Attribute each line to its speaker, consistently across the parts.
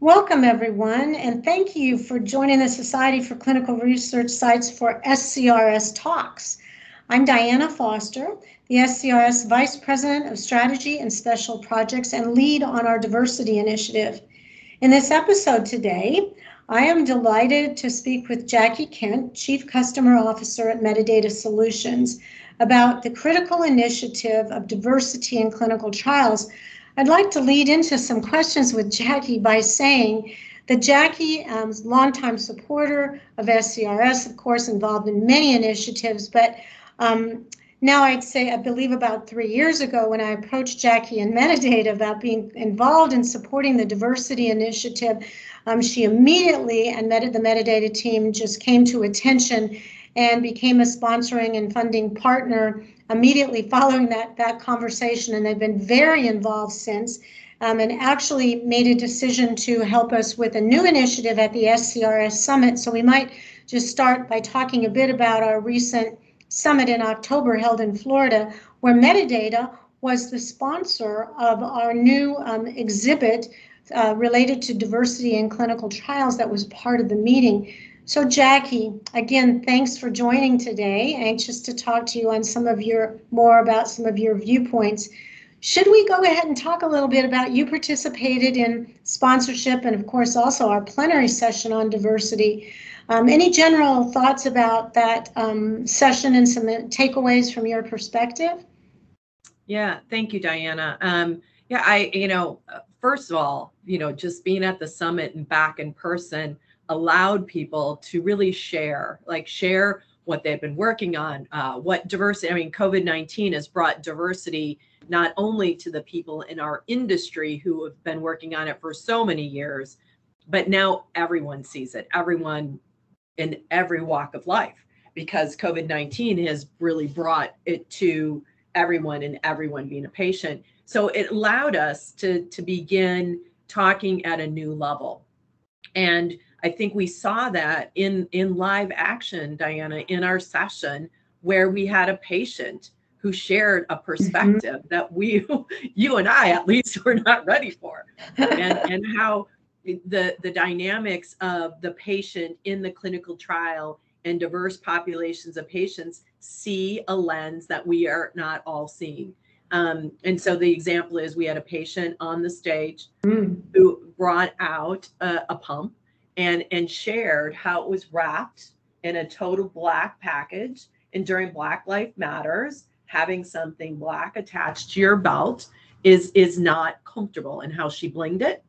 Speaker 1: Welcome, everyone, and thank you for joining the Society for Clinical Research Sites for SCRS Talks. I'm Diana Foster, the SCRS Vice President of Strategy and Special Projects and lead on our diversity initiative. In this episode today, I am delighted to speak with Jackie Kent, Chief Customer Officer at Medidata Solutions, about the critical initiative of diversity in clinical trials I'd like to lead into some questions with Jackie by saying that Jackie um, longtime supporter of SCRS, of course, involved in many initiatives, but um, now I'd say, I believe about three years ago when I approached Jackie and Medidata about being involved in supporting the diversity initiative, um, she immediately and met the Medidata team just came to attention and became a sponsoring and funding partner immediately following that, that conversation, and they've been very involved since. Um, and actually made a decision to help us with a new initiative at the SCRS Summit. So we might just start by talking a bit about our recent summit in October held in Florida, where Medidata was the sponsor of our new um, exhibit uh, related to diversity in clinical trials that was part of the meeting. So Jackie, again, thanks for joining today. Anxious to talk to you on some of your more about some of your viewpoints. Should we go ahead and talk a little bit about you participated in sponsorship and of course also our plenary session on diversity. Um, any general thoughts about that um, session and some takeaways from your perspective?
Speaker 2: Yeah, thank you, Diana. Um, yeah, I, you know, first of all, you know, just being at the summit and back in person, allowed people to really share, like share what they've been working on, uh, what diversity, I mean, COVID 19 has brought diversity not only to the people in our industry who have been working on it for so many years, but now everyone sees it, everyone in every walk of life, because COVID 19 has really brought it to everyone and everyone being a patient. So it allowed us to, to begin talking at a new level. And I think we saw that in in live action, Diana, in our session where we had a patient who shared a mm-hmm. perspective mm-hmm. that we, you and I at least, were not ready for, and and how the the dynamics of the patient in the clinical trial and diverse populations of patients see a lens that we are not all seeing. Um, and so the example is we had a patient on the stage mm. who brought out a, a pump and and shared how it was wrapped in a total black package. And during black life matters having something black attached to your belt is is not comfortable and how she blinged it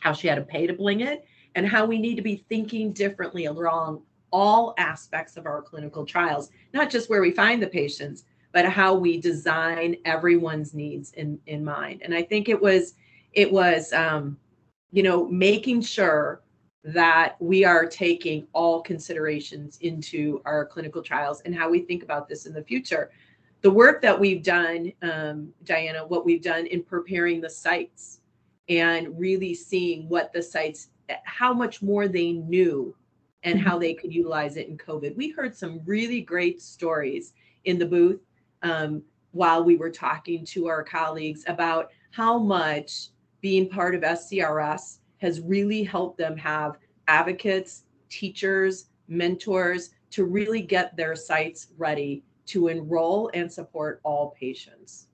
Speaker 2: how she had to pay to bling it and how we need to be thinking differently along all aspects of our clinical trials not just where we find the patients but how we design everyone's needs in in mind. And i think it was it was um you know making sure that we are taking all considerations into our clinical trials and how we think about this in the future. The work that we've done, um, Diana, what we've done in preparing the sites and really seeing what the sites, how much more they knew and how they could utilize it in COVID. We heard some really great stories in the booth um, while we were talking to our colleagues about how much being part of SCRS has really helped them have advocates, teachers, mentors to really get their sites ready to enroll and support all patients.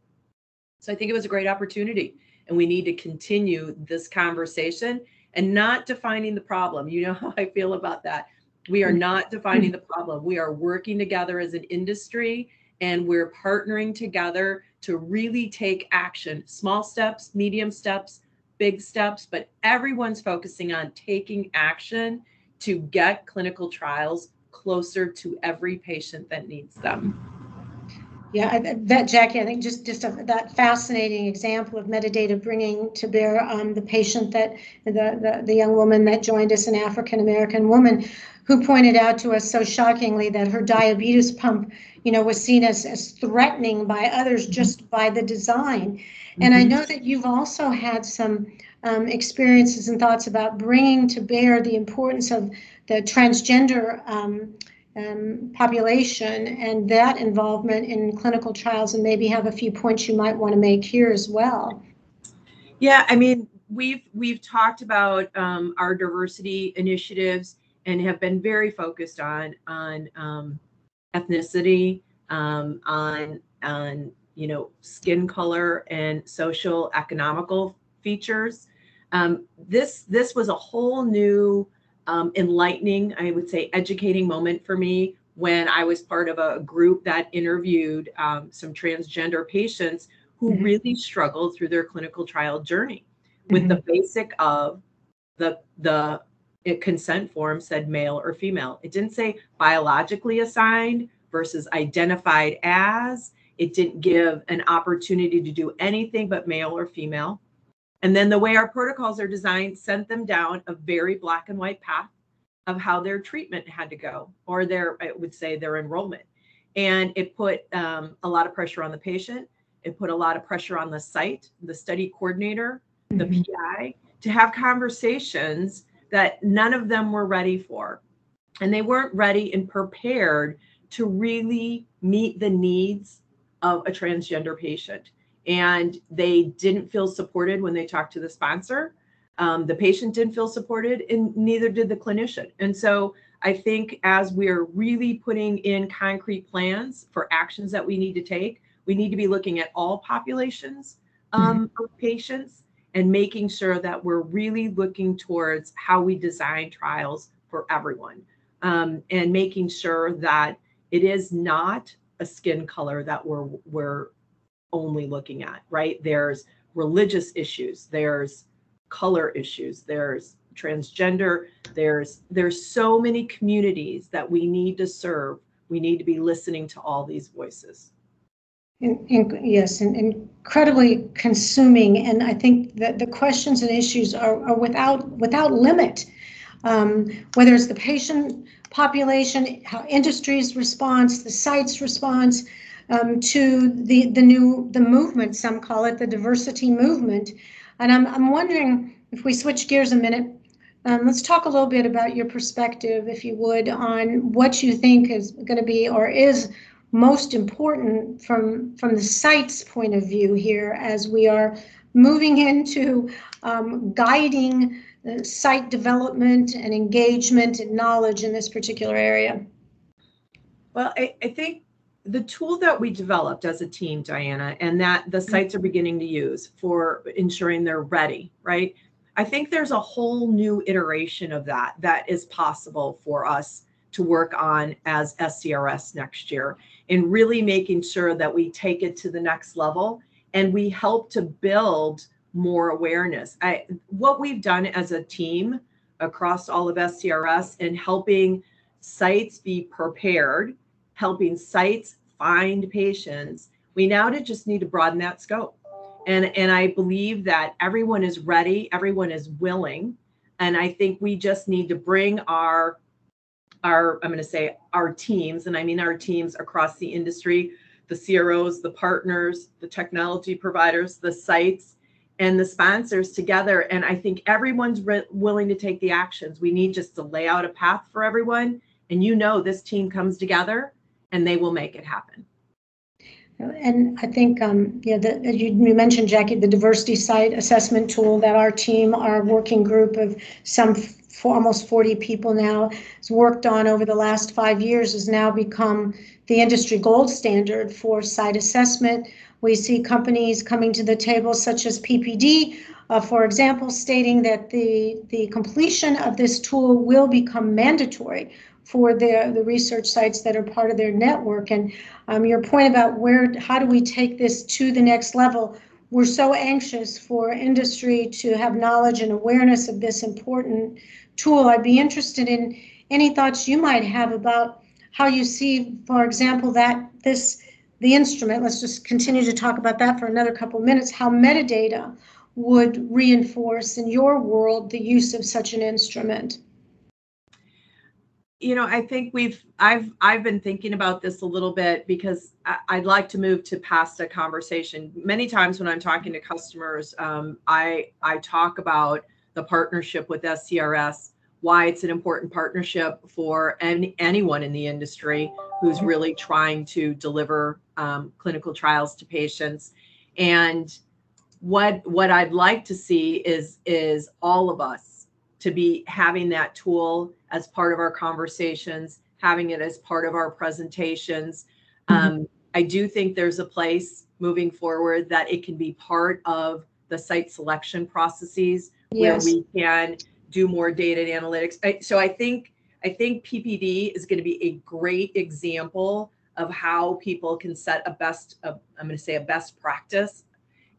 Speaker 2: So I think it was a great opportunity and we need to continue this conversation and not defining the problem. You know how I feel about that. We are mm-hmm. not defining the problem. We are working together as an industry and we're partnering together to really take action, small steps, medium steps, big steps, but everyone's focusing on taking action to get clinical trials closer to every patient that needs them.
Speaker 1: Yeah, that Jackie, I think just just a, that fascinating example of Medidata bringing to bear um, the patient that the, the the young woman that joined us, an African American woman, who pointed out to us so shockingly that her diabetes pump, you know, was seen as as threatening by others just by the design, and I mm-hmm. know that you've also had some um, experiences and thoughts about bringing to bear the importance of the transgender um, um, population and that involvement in clinical trials, and maybe have a few points you might want to make here as well.
Speaker 2: Yeah, I mean, we've we've talked about um, our diversity initiatives and have been very focused on on um, ethnicity, um, on on you know skin color and social economical features. Um, this this was a whole new um, enlightening, I would say, educating moment for me when I was part of a group that interviewed um, some transgender patients who mm-hmm. really struggled through their clinical trial journey with mm-hmm. the basic of the the consent form said male or female. It didn't say biologically assigned versus identified as. It didn't give an opportunity to do anything but male or female. And then the way our protocols are designed sent them down a very black and white path of how their treatment had to go, or their, I would say, their enrollment. And it put um, a lot of pressure on the patient. It put a lot of pressure on the site, the study coordinator, the mm-hmm. PI, to have conversations that none of them were ready for. And they weren't ready and prepared to really meet the needs of a transgender patient. And they didn't feel supported when they talked to the sponsor. Um, the patient didn't feel supported, and neither did the clinician. And so I think as we're really putting in concrete plans for actions that we need to take, we need to be looking at all populations um, mm-hmm. of patients and making sure that we're really looking towards how we design trials for everyone. Um, and making sure that it is not a skin color that we're we're only looking at right? There's religious issues there's color issues there's transgender there's there's so many communities that we need to serve. We need to be listening to all these voices.
Speaker 1: In, in, yes, and incredibly consuming. And I think that the questions and issues are, are without without limit. Um, whether it's the patient population, how industry's response, the site's response um, to the the new the movement. Some call it the diversity movement. And I'm I'm wondering if we switch gears a minute. Um, let's talk a little bit about your perspective, if you would, on what you think is going to be or is most important from from the site's point of view here as we are moving into um, guiding site development and engagement and knowledge in this particular area?
Speaker 2: Well, I, I think the tool that we developed as a team, Diana, and that the mm-hmm. sites are beginning to use for ensuring they're ready, right? I think there's a whole new iteration of that that is possible for us to work on as SCRS next year in really making sure that we take it to the next level and we help to build more awareness. I, what we've done as a team across all of SCRS and helping sites be prepared, helping sites find patients, we now just need to broaden that scope. And, and I believe that everyone is ready, everyone is willing. And I think we just need to bring our our i'm going to say our teams and i mean our teams across the industry the cros the partners the technology providers the sites and the sponsors together. And i think everyone's re- willing to take the actions. We need just to lay out a path for everyone and you know this team comes together and they will make it happen.
Speaker 1: And I think, um, yeah, the, you, you, mentioned, Jackie, the diversity site assessment tool that our team, our working group of some for almost 40 people now has worked on over the last five years has now become the industry gold standard for site assessment. We see companies coming to the table such as PPD, uh, for example, stating that the, the completion of this tool will become mandatory for the, the research sites that are part of their network. And um, your point about where, how do we take this to the next level? We're so anxious for industry to have knowledge and awareness of this important tool. I'd be interested in any thoughts you might have about how you see, for example, that this the instrument, let's just continue to talk about that for another couple of minutes, how Medidata would reinforce in your world the use of such an instrument
Speaker 2: you know i think we've i've i've been thinking about this a little bit because I, would like to move to past a conversation many times when i'm talking to customers um, i i talk about the partnership with SCRS, why it's an important partnership for any, anyone in the industry who's really trying to deliver um, clinical trials to patients. And what what I'd like to see is is all of us to be having that tool as part of our conversations, having it as part of our presentations. Mm-hmm. Um, I do think there's a place moving forward that it can be part of the site selection processes yes. where we can do more data and analytics. I, so I think I think PPD is going to be a great example of how people can set a best I'm going to say a best practice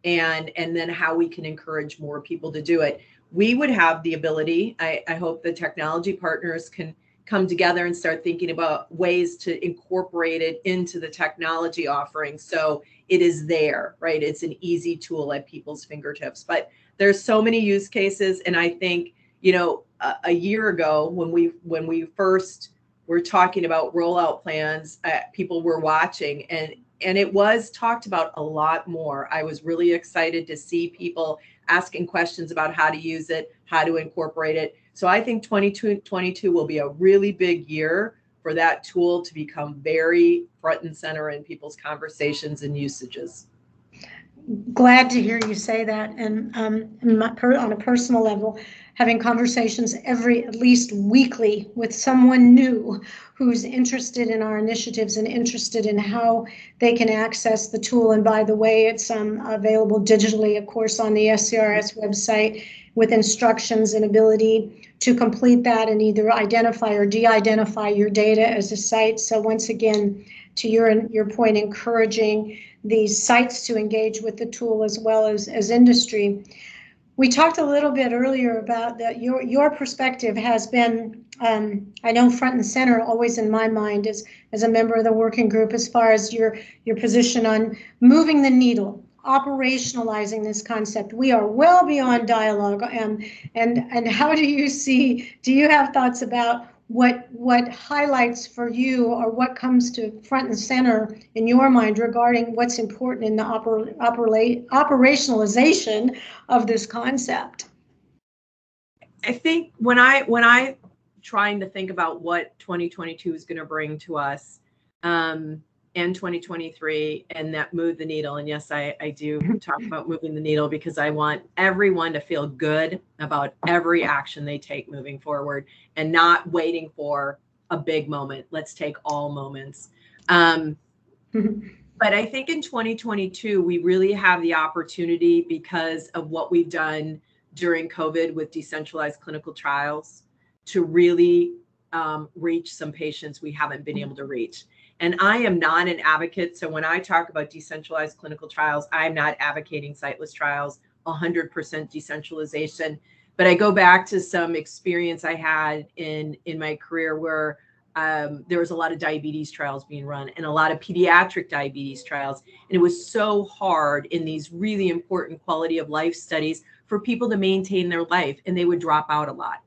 Speaker 2: and and then how we can encourage more people to do it. We would have the ability, I, I hope the technology partners can come together and start thinking about ways to incorporate it into the technology offering. So it is there right? It's an easy tool at people's fingertips. But there's so many use cases and i think you know a, a year ago when we when we first were talking about rollout plans uh, people were watching and and it was talked about a lot more. I was really excited to see people asking questions about how to use it how to incorporate it so I think 2022 will be a really big year for that tool to become very front and center in people's conversations and usages.
Speaker 1: Glad to hear you say that. And um, per, on a personal level, having conversations every, at least weekly, with someone new who's interested in our initiatives and interested in how they can access the tool. And by the way, it's um, available digitally, of course, on the SCRS website with instructions and ability to complete that and either identify or de-identify your data as a site. So once again, to your your point, encouraging these sites to engage with the tool as well as, as industry. We talked a little bit earlier about that your your perspective has been um, I know front and center always in my mind as as a member of the working group as far as your your position on moving the needle operationalizing this concept. We are well beyond dialogue. Um, and and how do you see? Do you have thoughts about what what highlights for you, or what comes to front and center in your mind regarding what's important in the oper, oper, operationalization of this concept?
Speaker 2: I think when I when I trying to think about what 2022 is going to bring to us. Um, and 2023 and that move the needle. And yes I, I do talk about moving the needle because i want everyone to feel good about every action they take moving forward and not waiting for a big moment. Let's take all moments. Um, but i think in 2022 we really have the opportunity because of what we've done during covid with decentralized clinical trials to really um, reach some patients we haven't been able to reach and I am not an advocate. So when I talk about decentralized clinical trials, I'm not advocating siteless trials, 100% decentralization. But I go back to some experience I had in in my career where um, there was a lot of diabetes trials being run and a lot of pediatric diabetes trials. And it was so hard in these really important quality of life studies for people to maintain their life, and they would drop out a lot.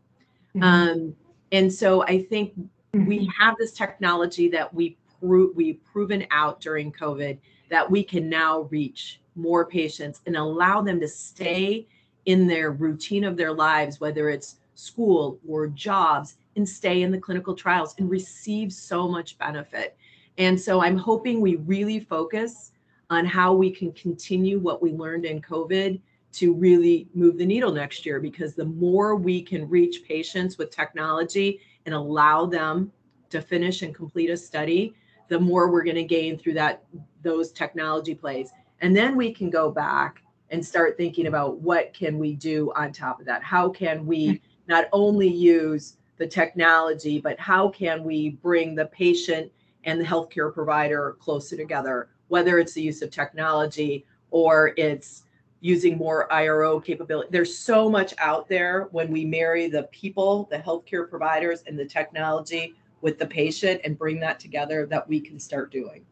Speaker 2: Mm-hmm. Um, and so I think mm-hmm. we have this technology that we pro- we've proven out during COVID that we can now reach more patients and allow them to stay in their routine of their lives, whether it's school or jobs, and stay in the clinical trials and receive so much benefit. And so I'm hoping we really focus on how we can continue what we learned in COVID to really move the needle next year because the more we can reach patients with technology and allow them to finish and complete a study, the more we're going to gain through that those technology plays and then we can go back and start thinking about what can we do on top of that how can we not only use the technology but how can we bring the patient and the healthcare provider closer together whether it's the use of technology or it's using more IRO capability. There's so much out there when we marry the people, the healthcare providers, and the technology with the patient and bring that together that we can start doing.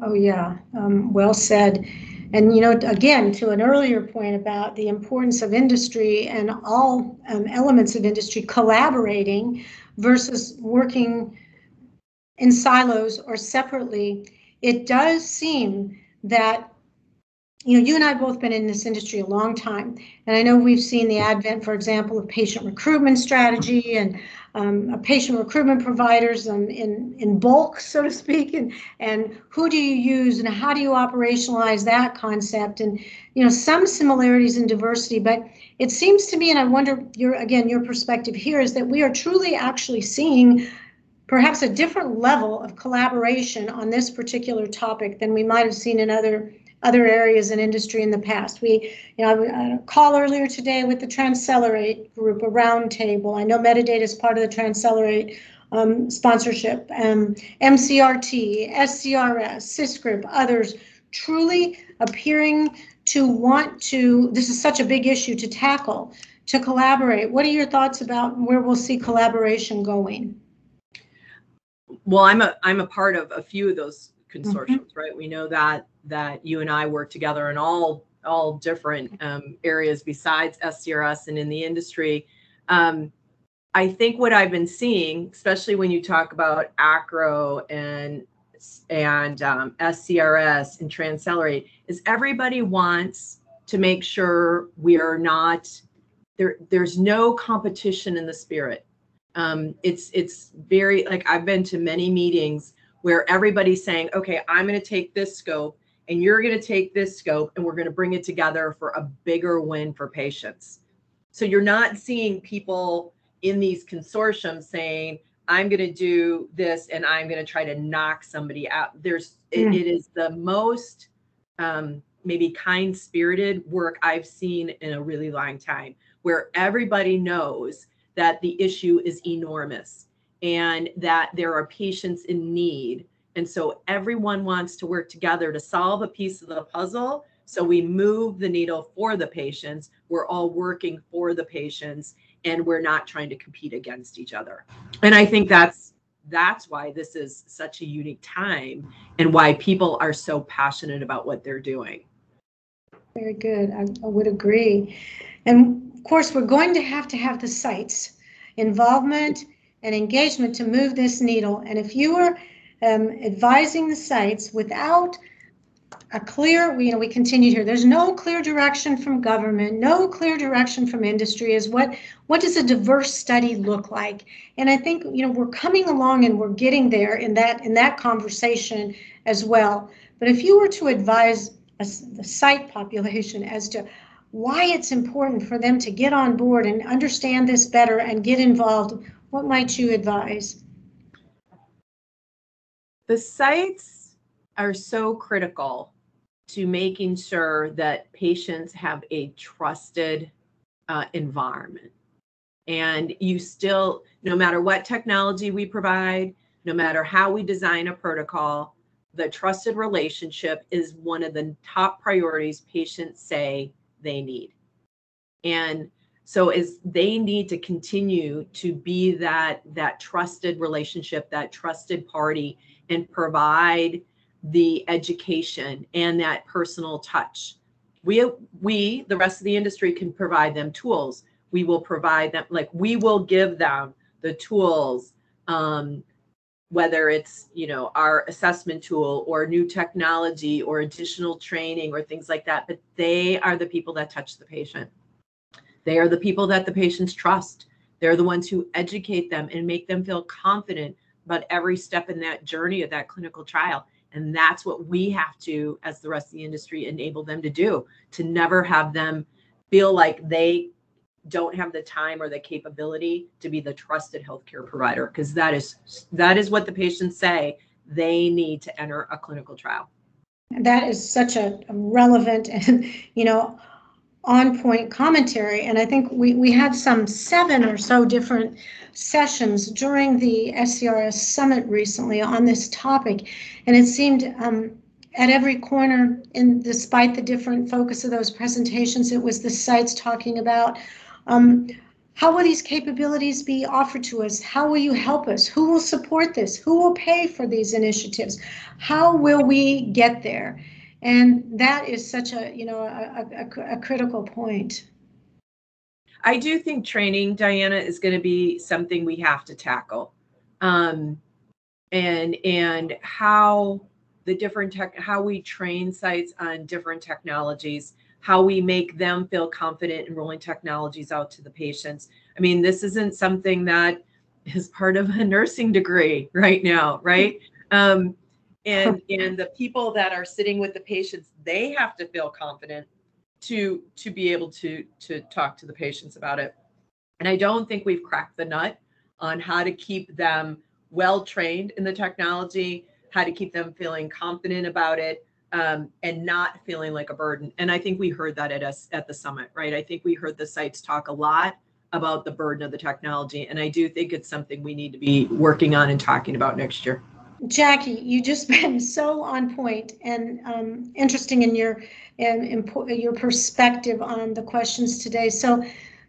Speaker 1: Oh, yeah, um, well said. And, you know, again, to an earlier point about the importance of industry and all um, elements of industry collaborating versus working in silos or separately, it does seem that you know, you and I have both been in this industry a long time, and I know we've seen the advent, for example, of patient recruitment strategy and um, patient recruitment providers um, in in bulk, so to speak, and and who do you use and how do you operationalize that concept, and you know, some similarities in diversity, but it seems to me, and I wonder your again your perspective here is that we are truly actually seeing perhaps a different level of collaboration on this particular topic than we might have seen in other other areas in industry in the past. We, you know, I a call earlier today with the Transcelerate group, a roundtable. I know Medidata is part of the Transcelerate um, sponsorship. Um, MCRT, SCRS, SysGroup, others truly appearing to want to, this is such a big issue to tackle, to collaborate. What are your thoughts about where we'll see collaboration going?
Speaker 2: Well, I'm a I'm a part of a few of those consortiums, mm-hmm. right? We know that that you and I work together in all all different um, areas besides SCRS and in the industry. Um, I think what I've been seeing, especially when you talk about ACRO and and um, SCRS and Transcelerate, is everybody wants to make sure we are not there. There's no competition in the spirit. Um, it's it's very like I've been to many meetings where everybody's saying, okay, I'm going to take this scope and you're going to take this scope and we're going to bring it together for a bigger win for patients. So you're not seeing people in these consortiums saying, I'm going to do this and I'm going to try to knock somebody out. There's, it, mm. it is the most um, maybe kind spirited work I've seen in a really long time, where everybody knows that the issue is enormous and that there are patients in need. And so everyone wants to work together to solve a piece of the puzzle. So we move the needle for the patients. We're all working for the patients and we're not trying to compete against each other. And I think that's that's why this is such a unique time and why people are so passionate about what they're doing.
Speaker 1: Very good. I, I would agree. And of course, we're going to have to have the sites involvement and engagement to move this needle. And if you are um, advising the sites without a clear, you know, we continue here. There's no clear direction from government, no clear direction from industry. Is what what does a diverse study look like? And I think you know we're coming along and we're getting there in that in that conversation as well. But if you were to advise a, the site population as to why it's important for them to get on board and understand this better and get involved, what might you advise?
Speaker 2: The sites are so critical to making sure that patients have a trusted uh, environment. And you still, no matter what technology we provide, no matter how we design a protocol, the trusted relationship is one of the top priorities patients say they need. And so is they need to continue to be that that trusted relationship that trusted party and provide the education and that personal touch. We we the rest of the industry can provide them tools. We will provide them like we will give them the tools um, whether it's you know our assessment tool or new technology or additional training or things like that but they are the people that touch the patient they are the people that the patients trust. They're the ones who educate them and make them feel confident about every step in that journey of that clinical trial. And that's what we have to, as the rest of the industry, enable them to do to never have them feel like they don't have the time or the capability to be the trusted healthcare provider because that is that is what the patients say they need to enter a clinical trial
Speaker 1: that is such a relevant and you know on point commentary. And I think we, we had some seven or so different sessions during the SCRS summit recently on this topic. And it seemed um, at every corner, in despite the different focus of those presentations, it was the sites talking about um, how will these capabilities be offered to us? How will you help us? Who will support this? Who will pay for these initiatives? How will we get there? And that is such a you know a, a, a critical point
Speaker 2: i do think training diana is going to be something we have to tackle um, and and how the different tech, how we train sites on different technologies, how we make them feel confident in rolling technologies out to the patients. I mean, this isn't something that is part of a nursing degree right now, right? Um, and and the people that are sitting with the patients, they have to feel confident to to be able to to talk to the patients about it. And I don't think we've cracked the nut on how to keep them well trained in the technology, how to keep them feeling confident about it, um, and not feeling like a burden. And I think we heard that at us at the summit, right? I think we heard the sites talk a lot about the burden of the technology, and I do think it's something we need to be working on and talking about next year.
Speaker 1: Jackie, you just been so on point and um, interesting in your in, your perspective on the questions today. So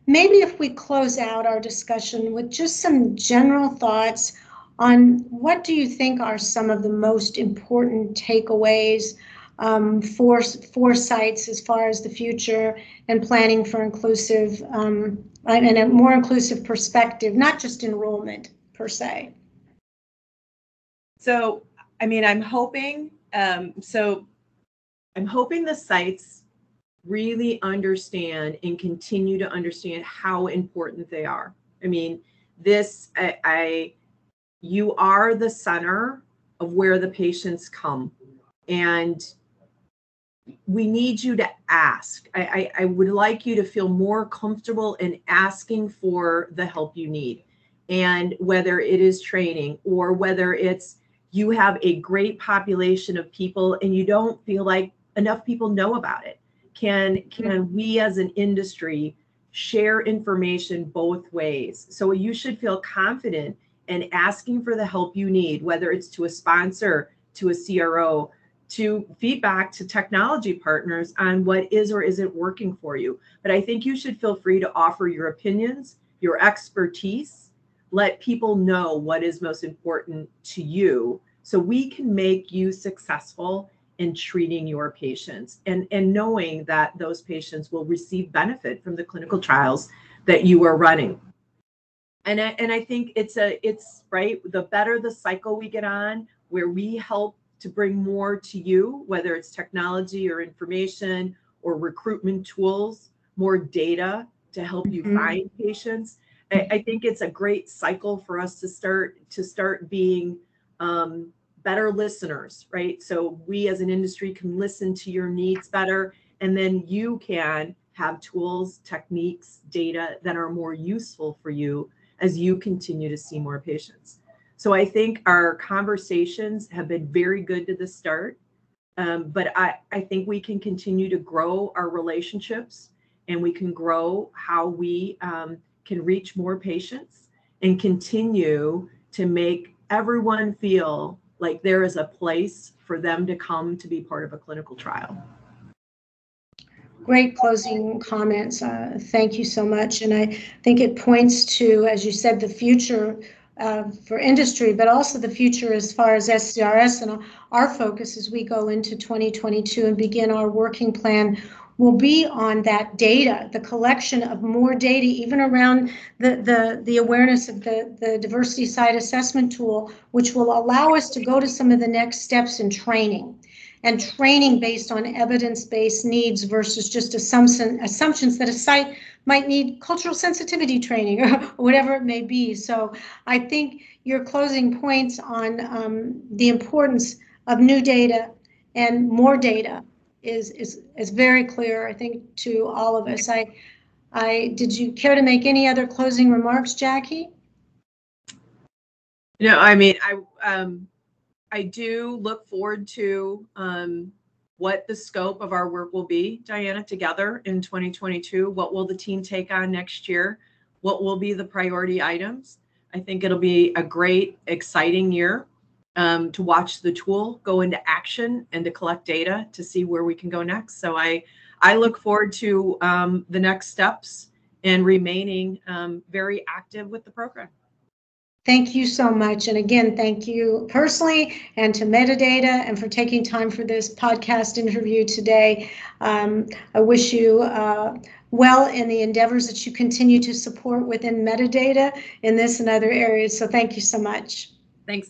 Speaker 1: maybe if we close out our discussion with just some general thoughts on what do you think are some of the most important takeaways um, for, for sites as far as the future and planning for inclusive um, and a more inclusive perspective, not just enrollment per se?
Speaker 2: So, I mean, I'm hoping, um, so I'm hoping the sites really understand and continue to understand how important they are. I mean, this, I, I you are the center of where the patients come. And we need you to ask. I, I, I, would like you to feel more comfortable in asking for the help you need. And whether it is training or whether it's you have a great population of people and you don't feel like enough people know about it. Can can we as an industry share information both ways? So you should feel confident in asking for the help you need, whether it's to a sponsor, to a CRO, to feedback to technology partners on what is or isn't working for you. But I think you should feel free to offer your opinions, your expertise, let people know what is most important to you so we can make you successful in treating your patients and, and knowing that those patients will receive benefit from the clinical trials that you are running. And I, and I think it's a it's right the better the cycle we get on where we help to bring more to you, whether it's technology or information or recruitment tools, more data to help you mm-hmm. find patients. I, I, think it's a great cycle for us to start to start being um, better listeners, right? So we as an industry can listen to your needs better, and then you can have tools, techniques, data that are more useful for you as you continue to see more patients. So I think our conversations have been very good to the start. Um, but I, I think we can continue to grow our relationships and we can grow how we um, can reach more patients and continue to make everyone feel like there is a place for them to come to be part of a clinical trial.
Speaker 1: Great closing comments. Uh, thank you so much. And I think it points to, as you said, the future uh, for industry, but also the future as far as SCRS and our focus as we go into 2022 and begin our working plan will be on that data, the collection of more data, even around the, the, the awareness of the, the diversity site assessment tool, which will allow us to go to some of the next steps in training and training based on evidence-based needs versus just assumption, assumptions that a site might need cultural sensitivity training or whatever it may be. So I think your closing points on um, the importance of new data and more data is, is, is very clear, I think, to all of us. I, I, did you care to make any other closing remarks, Jackie?
Speaker 2: No, I mean, I, um, I do look forward to um, what the scope of our work will be, Diana, together in 2022. What will the team take on next year? What will be the priority items? I think it'll be a great, exciting year um, to watch the tool go into action and to collect data to see where we can go next. So I, I look forward to um, the next steps and remaining um, very active with the program.
Speaker 1: Thank you so much. And again, thank you personally and to Medidata and for taking time for this podcast interview today. Um, I wish you uh, well in the endeavors that you continue to support within Medidata in this and other areas. So thank you so much.
Speaker 2: Thanks.